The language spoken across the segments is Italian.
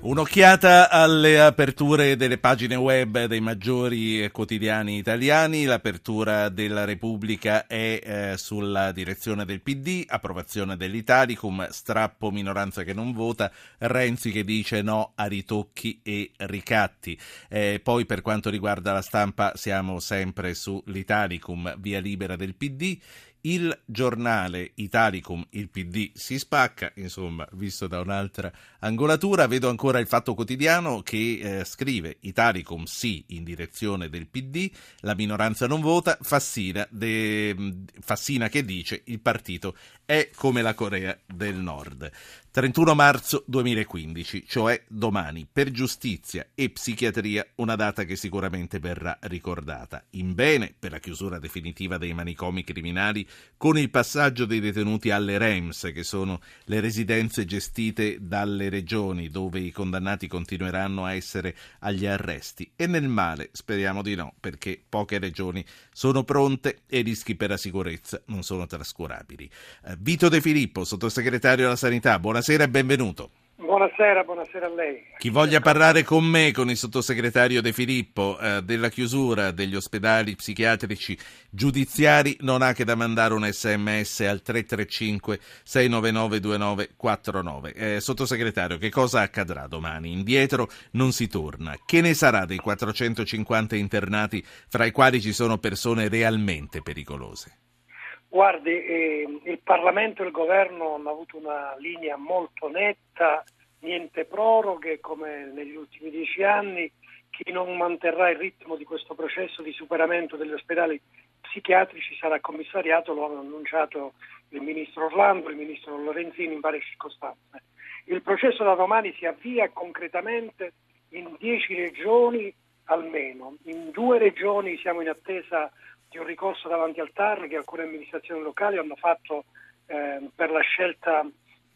Un'occhiata alle aperture delle pagine web dei maggiori quotidiani italiani. L'apertura della Repubblica è eh, sulla direzione del PD, approvazione dell'Italicum, strappo minoranza che non vota, Renzi che dice no a ritocchi e ricatti. Eh, poi per quanto riguarda la stampa siamo sempre sull'Italicum, via libera del PD il giornale Italicum, il PD si spacca, insomma, visto da un'altra angolatura. Vedo ancora il Fatto Quotidiano che eh, scrive Italicum sì in direzione del PD, la minoranza non vota, Fassina, de, Fassina che dice il partito è come la Corea del Nord. 31 marzo 2015, cioè domani, per giustizia e psichiatria, una data che sicuramente verrà ricordata. In bene per la chiusura definitiva dei manicomi criminali con il passaggio dei detenuti alle REMS, che sono le residenze gestite dalle regioni dove i condannati continueranno a essere agli arresti. E nel male speriamo di no, perché poche regioni sono pronte e i rischi per la sicurezza non sono trascurabili. Eh, Vito De Filippo, sottosegretario alla Sanità, buonasera buonasera e benvenuto. Buonasera, buonasera a lei. Chi voglia parlare con me, con il sottosegretario De Filippo, eh, della chiusura degli ospedali psichiatrici giudiziari, non ha che da mandare un sms al 335 699 2949. Eh, sottosegretario, che cosa accadrà domani? Indietro non si torna. Che ne sarà dei 450 internati, fra i quali ci sono persone realmente pericolose? Guardi, eh, il Parlamento e il Governo hanno avuto una linea molto netta, niente proroghe come negli ultimi dieci anni. Chi non manterrà il ritmo di questo processo di superamento degli ospedali psichiatrici sarà commissariato, lo hanno annunciato il Ministro Orlando, il Ministro Lorenzini in varie circostanze. Il processo da domani si avvia concretamente in dieci regioni almeno. In due regioni siamo in attesa di un ricorso davanti al TAR che alcune amministrazioni locali hanno fatto eh, per la scelta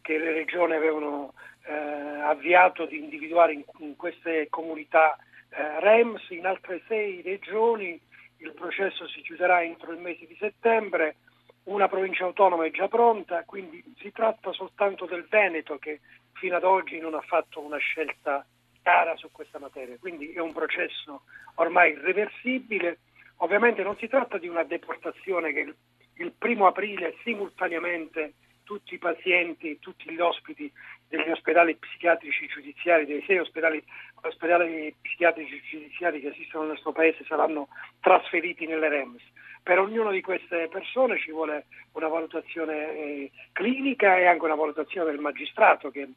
che le regioni avevano eh, avviato di individuare in, in queste comunità eh, REMS, in altre sei regioni il processo si chiuderà entro il mese di settembre, una provincia autonoma è già pronta, quindi si tratta soltanto del Veneto che fino ad oggi non ha fatto una scelta chiara su questa materia, quindi è un processo ormai irreversibile Ovviamente non si tratta di una deportazione che il, il primo aprile simultaneamente tutti i pazienti, tutti gli ospiti degli ospedali psichiatrici giudiziari, dei sei ospedali, ospedali psichiatrici giudiziari che esistono nel nostro paese saranno trasferiti nelle REMS. Per ognuna di queste persone ci vuole una valutazione eh, clinica e anche una valutazione del magistrato che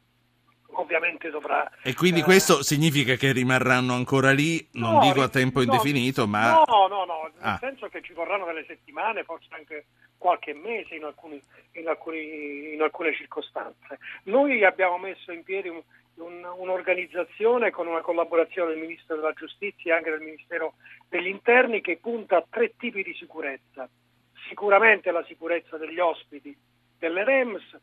ovviamente dovrà... E quindi eh, questo significa che rimarranno ancora lì, non no, dico a tempo no, indefinito, ma... No, no, no, nel ah. senso che ci vorranno delle settimane, forse anche qualche mese in, alcuni, in, alcuni, in alcune circostanze. Noi abbiamo messo in piedi un, un, un'organizzazione con una collaborazione del Ministro della Giustizia e anche del Ministero degli Interni che punta a tre tipi di sicurezza. Sicuramente la sicurezza degli ospiti delle REMS,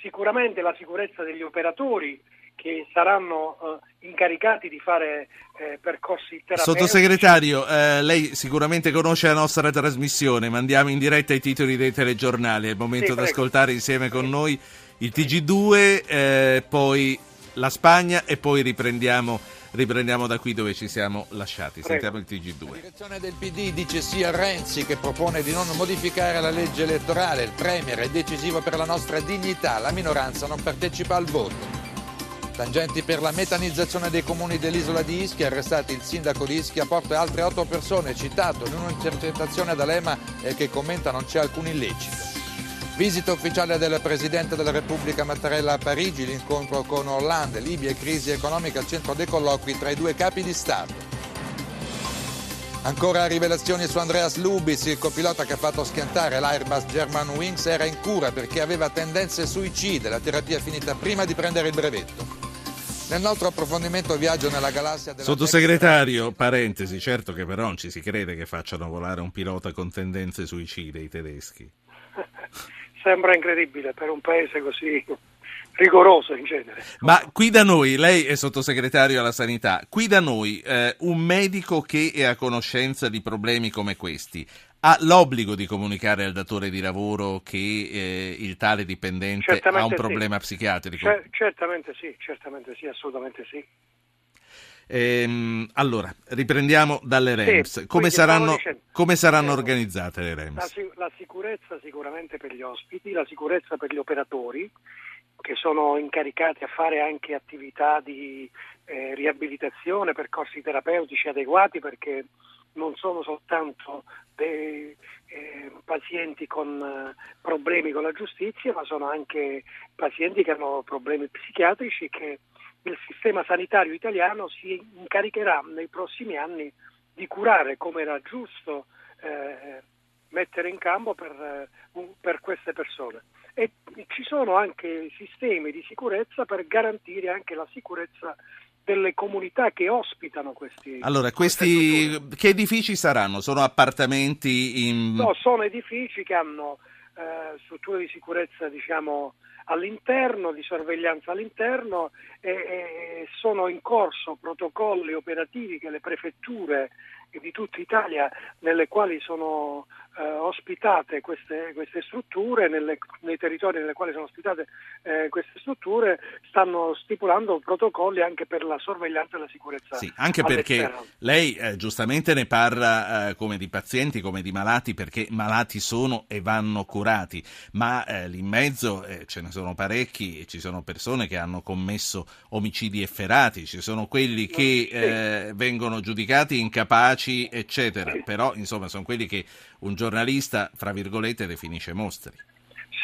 sicuramente la sicurezza degli operatori che saranno uh, incaricati di fare eh, percorsi terapeutici. Sottosegretario, eh, lei sicuramente conosce la nostra trasmissione, mandiamo in diretta i titoli dei telegiornali, è il momento sì, di ascoltare insieme con noi il TG2, eh, poi la Spagna e poi riprendiamo riprendiamo da qui dove ci siamo lasciati. Sentiamo il TG2. La direzione del PD dice sì a Renzi che propone di non modificare la legge elettorale. Il Premier è decisivo per la nostra dignità. La minoranza non partecipa al voto. Tangenti per la metanizzazione dei comuni dell'isola di Ischia, arrestati il sindaco di Ischia, Porto e altre otto persone, citato in un'intercettazione ad Alema e che commenta non c'è alcun illecito. Visita ufficiale del Presidente della Repubblica Mattarella a Parigi, l'incontro con Hollande, Libia e crisi economica al centro dei colloqui tra i due capi di Stato. Ancora rivelazioni su Andreas Lubis, il copilota che ha fatto schiantare l'Airbus German Wings era in cura perché aveva tendenze suicide, la terapia è finita prima di prendere il brevetto. Nel nostro approfondimento viaggio nella galassia della Sottosegretario, parentesi, certo che però non ci si crede che facciano volare un pilota con tendenze suicide i tedeschi sembra incredibile per un paese così rigoroso in genere. Ma qui da noi, lei è sottosegretario alla sanità, qui da noi eh, un medico che è a conoscenza di problemi come questi ha l'obbligo di comunicare al datore di lavoro che eh, il tale dipendente certamente ha un sì. problema psichiatrico? Cer- certamente sì, certamente sì, assolutamente sì. Ehm, allora, riprendiamo dalle REMS. Sì, come, saranno, dicendo- come saranno organizzate le La, REMS? si- la sicurezza sicuramente per gli ospiti, la sicurezza per gli operatori che sono incaricati a fare anche attività di eh, riabilitazione, percorsi terapeutici adeguati perché non sono soltanto dei eh, pazienti con eh, problemi con la giustizia, ma sono anche pazienti che hanno problemi psichiatrici che il sistema sanitario italiano si incaricherà nei prossimi anni di curare come era giusto eh, mettere in campo per, eh, per queste persone. E ci sono anche sistemi di sicurezza per garantire anche la sicurezza delle comunità che ospitano questi. Allora, questi strutture. che edifici saranno? Sono appartamenti in... No, sono edifici che hanno eh, strutture di sicurezza diciamo, all'interno, di sorveglianza all'interno e, e sono in corso protocolli operativi che le prefetture di tutta Italia nelle quali sono eh, ospitate queste, queste strutture, nelle- nei territori nelle quali sono ospitate eh, queste strutture, stanno stipulando protocolli anche per la sorveglianza e la sicurezza. Sì, anche perché lei eh, giustamente ne parla eh, come di pazienti, come di malati, perché malati sono e vanno curati, ma eh, lì in mezzo eh, ce ne sono parecchi e ci sono persone che hanno commesso omicidi efferati, ci sono quelli che Sì. vengono giudicati incapaci, eccetera, però insomma sono quelli che un giornalista, fra virgolette, definisce mostri.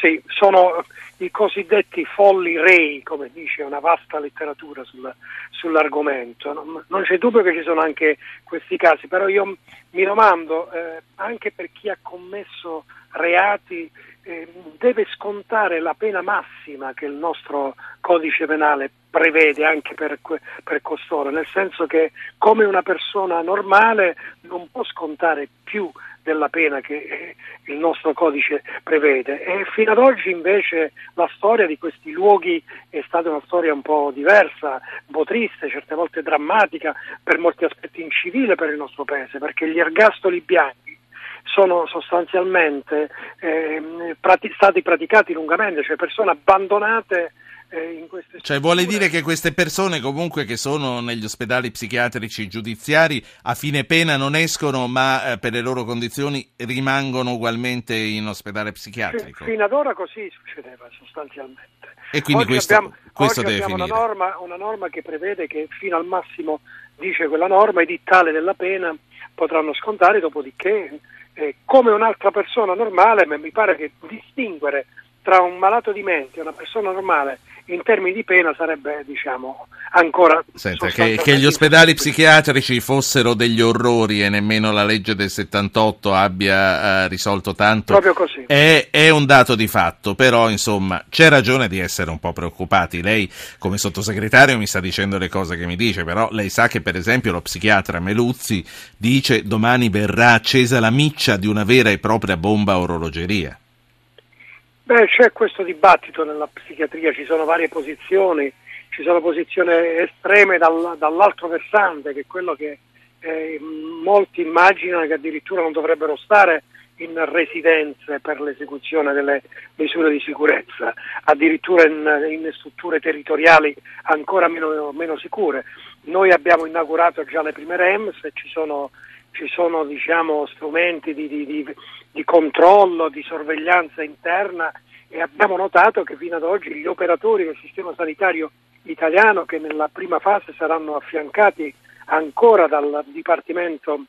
Sì, sono i cosiddetti folli rei, come dice una vasta letteratura sul- sull'argomento. Non, non c'è dubbio che ci sono anche questi casi, però io mi domando, eh, anche per chi ha commesso reati, eh, deve scontare la pena massima che il nostro codice penale prevede anche per, per costoro, nel senso che come una persona normale non può scontare più della pena che eh, il nostro codice prevede. E fino ad oggi invece la storia di questi luoghi è stata una storia un po' diversa, un po' triste, certe volte drammatica, per molti aspetti incivile per il nostro paese, perché gli ergastoli bianchi sono sostanzialmente ehm, prati- stati praticati lungamente, cioè persone abbandonate eh, in queste Cioè vuole strutture. dire che queste persone comunque che sono negli ospedali psichiatrici giudiziari a fine pena non escono ma eh, per le loro condizioni rimangono ugualmente in ospedale psichiatrico? Fino ad ora così succedeva sostanzialmente. E quindi oggi questo, abbiamo, questo deve abbiamo finire. una norma, una norma che prevede che fino al massimo, dice quella norma, i dittale della pena potranno scontare, dopodiché eh, come un'altra persona normale, ma mi pare che distinguere tra un malato di mente e una persona normale in termini di pena sarebbe diciamo ancora Senta, che, che gli ospedali psichiatrici fossero degli orrori e nemmeno la legge del 78 abbia eh, risolto tanto proprio così. È, è un dato di fatto, però insomma c'è ragione di essere un po' preoccupati. Lei come sottosegretario mi sta dicendo le cose che mi dice, però lei sa che per esempio lo psichiatra Meluzzi dice domani verrà accesa la miccia di una vera e propria bomba orologeria. Beh, c'è questo dibattito nella psichiatria, ci sono varie posizioni, ci sono posizioni estreme dal- dall'altro versante, che è quello che eh, molti immaginano che addirittura non dovrebbero stare in residenze per l'esecuzione delle misure di sicurezza, addirittura in, in strutture territoriali ancora meno, meno sicure. Noi abbiamo inaugurato già le prime REMS ci sono, ci sono diciamo, strumenti di, di- di- di controllo, di sorveglianza interna e abbiamo notato che fino ad oggi gli operatori del sistema sanitario italiano che nella prima fase saranno affiancati ancora dal Dipartimento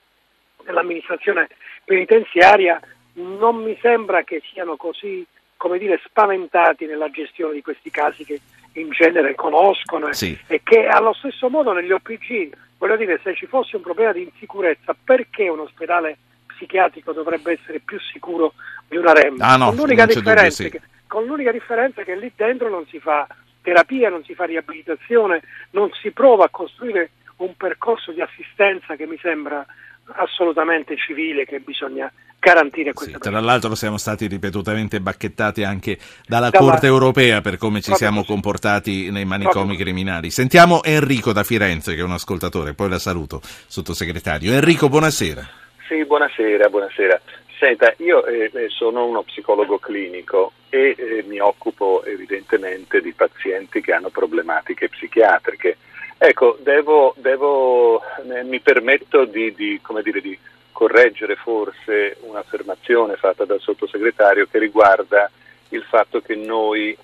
dell'amministrazione penitenziaria non mi sembra che siano così come dire, spaventati nella gestione di questi casi che in genere conoscono e- Sì. e che allo stesso modo negli OPG, voglio dire, se ci fosse un problema di insicurezza, perché un ospedale psichiatrico dovrebbe essere più sicuro di una REM? Ah, no, con, l'unica dubbio, differenza sì. che, con l'unica differenza che lì dentro non si fa terapia, non si fa riabilitazione, non si prova a costruire un percorso di assistenza che mi sembra assolutamente civile che bisogna garantire questa sì, Tra l'altro siamo stati ripetutamente bacchettati anche dalla, dalla Corte europea per come ci siamo così. comportati nei manicomi proprio criminali. Sentiamo Enrico da Firenze che è un ascoltatore, poi la saluto, sottosegretario. Enrico, buonasera. Sì, buonasera, buonasera. Senta, io eh, eh, sono uno psicologo clinico e eh, mi occupo evidentemente di pazienti che hanno problematiche psichiatriche. Ecco, devo, devo, eh, mi permetto di, di, dire, di, correggere forse un'affermazione fatta dal sottosegretario che riguarda il fatto che noi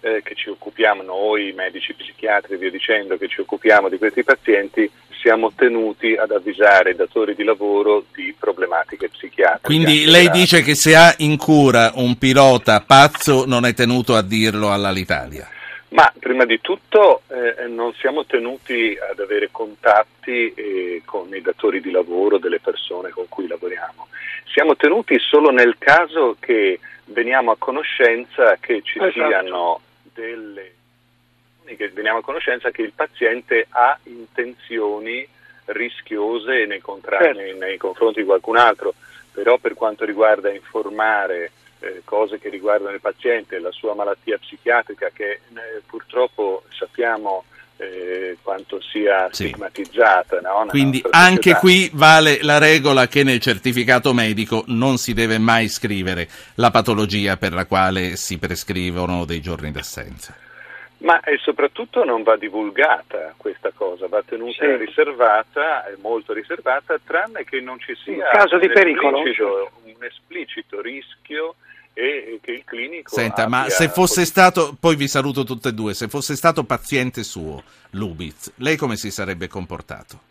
eh, che ci occupiamo, noi medici psichiatri e via dicendo, che ci occupiamo di questi pazienti, siamo tenuti ad avvisare i datori di lavoro di problematiche psichiatriche. Quindi lei grave. dice che se ha in cura un pilota pazzo non è tenuto a dirlo all'Alitalia? Ma prima di tutto eh, non siamo tenuti ad avere contatti eh, con i datori di lavoro delle persone con cui lavoriamo. Siamo tenuti solo nel caso che veniamo a conoscenza che ci esatto. siano delle che veniamo a conoscenza che il paziente ha intenzioni rischiose nei, contra- certo. nei, nei confronti di qualcun altro, però per quanto riguarda informare eh, cose che riguardano il paziente, la sua malattia psichiatrica che eh, purtroppo sappiamo eh, quanto sia sì. stigmatizzata. No? Quindi anche qui vale la regola che nel certificato medico non si deve mai scrivere la patologia per la quale si prescrivono dei giorni d'assenza. Ma e soprattutto non va divulgata questa cosa, va tenuta sì. riservata, molto riservata, tranne che non ci sia caso un, di esplicito, un esplicito rischio e che il clinico. Senta, ma se fosse stato, poi vi saluto tutte e due, se fosse stato paziente suo, Lubitz, lei come si sarebbe comportato?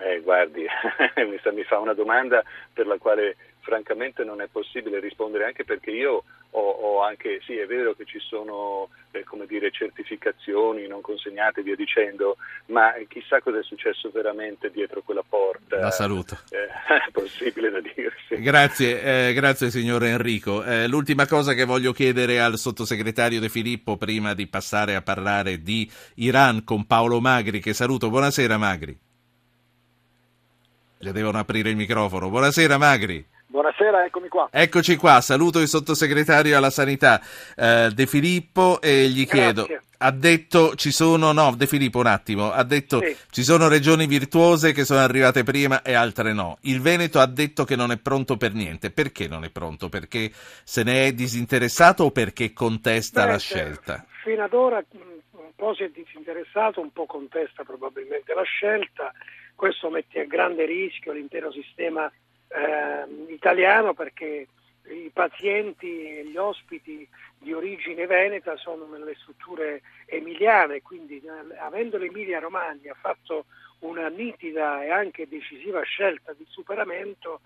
Beh, guardi, mi fa una domanda per la quale francamente non è possibile rispondere anche perché io ho, ho anche, sì è vero che ci sono eh, come dire, certificazioni non consegnate e via dicendo, ma chissà cosa è successo veramente dietro quella porta. La saluto. Eh, è possibile da dirsi. Grazie, eh, grazie signor Enrico. Eh, l'ultima cosa che voglio chiedere al sottosegretario De Filippo prima di passare a parlare di Iran con Paolo Magri, che saluto. Buonasera Magri. Le devono aprire il microfono. Buonasera Magri. Buonasera, eccomi qua. Eccoci qua, saluto il sottosegretario alla sanità eh, De Filippo e gli chiedo, Grazie. ha detto ci sono, no De Filippo un attimo, ha detto sì. ci sono regioni virtuose che sono arrivate prima e altre no. Il Veneto ha detto che non è pronto per niente, perché non è pronto? Perché se ne è disinteressato o perché contesta Beh, la scelta? Fino ad ora un po' si è disinteressato, un po' contesta probabilmente la scelta, questo mette a grande rischio l'intero sistema eh, italiano perché i pazienti e gli ospiti di origine veneta sono nelle strutture emiliane, quindi eh, avendo l'Emilia Romagna fatto una nitida e anche decisiva scelta di superamento,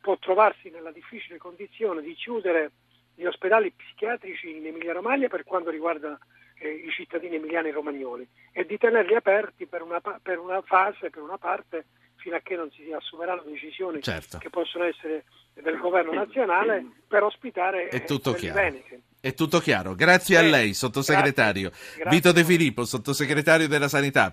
può trovarsi nella difficile condizione di chiudere gli ospedali psichiatrici in Emilia Romagna per quanto riguarda eh, i cittadini emiliani e romagnoli e di tenerli aperti per una, per una fase, per una parte fino a che non si assumeranno decisioni certo. che possono essere del governo nazionale per ospitare è tutto chiaro. È tutto chiaro. Grazie eh, a lei, sottosegretario. Grazie. Vito De Filippo, sottosegretario della Sanità.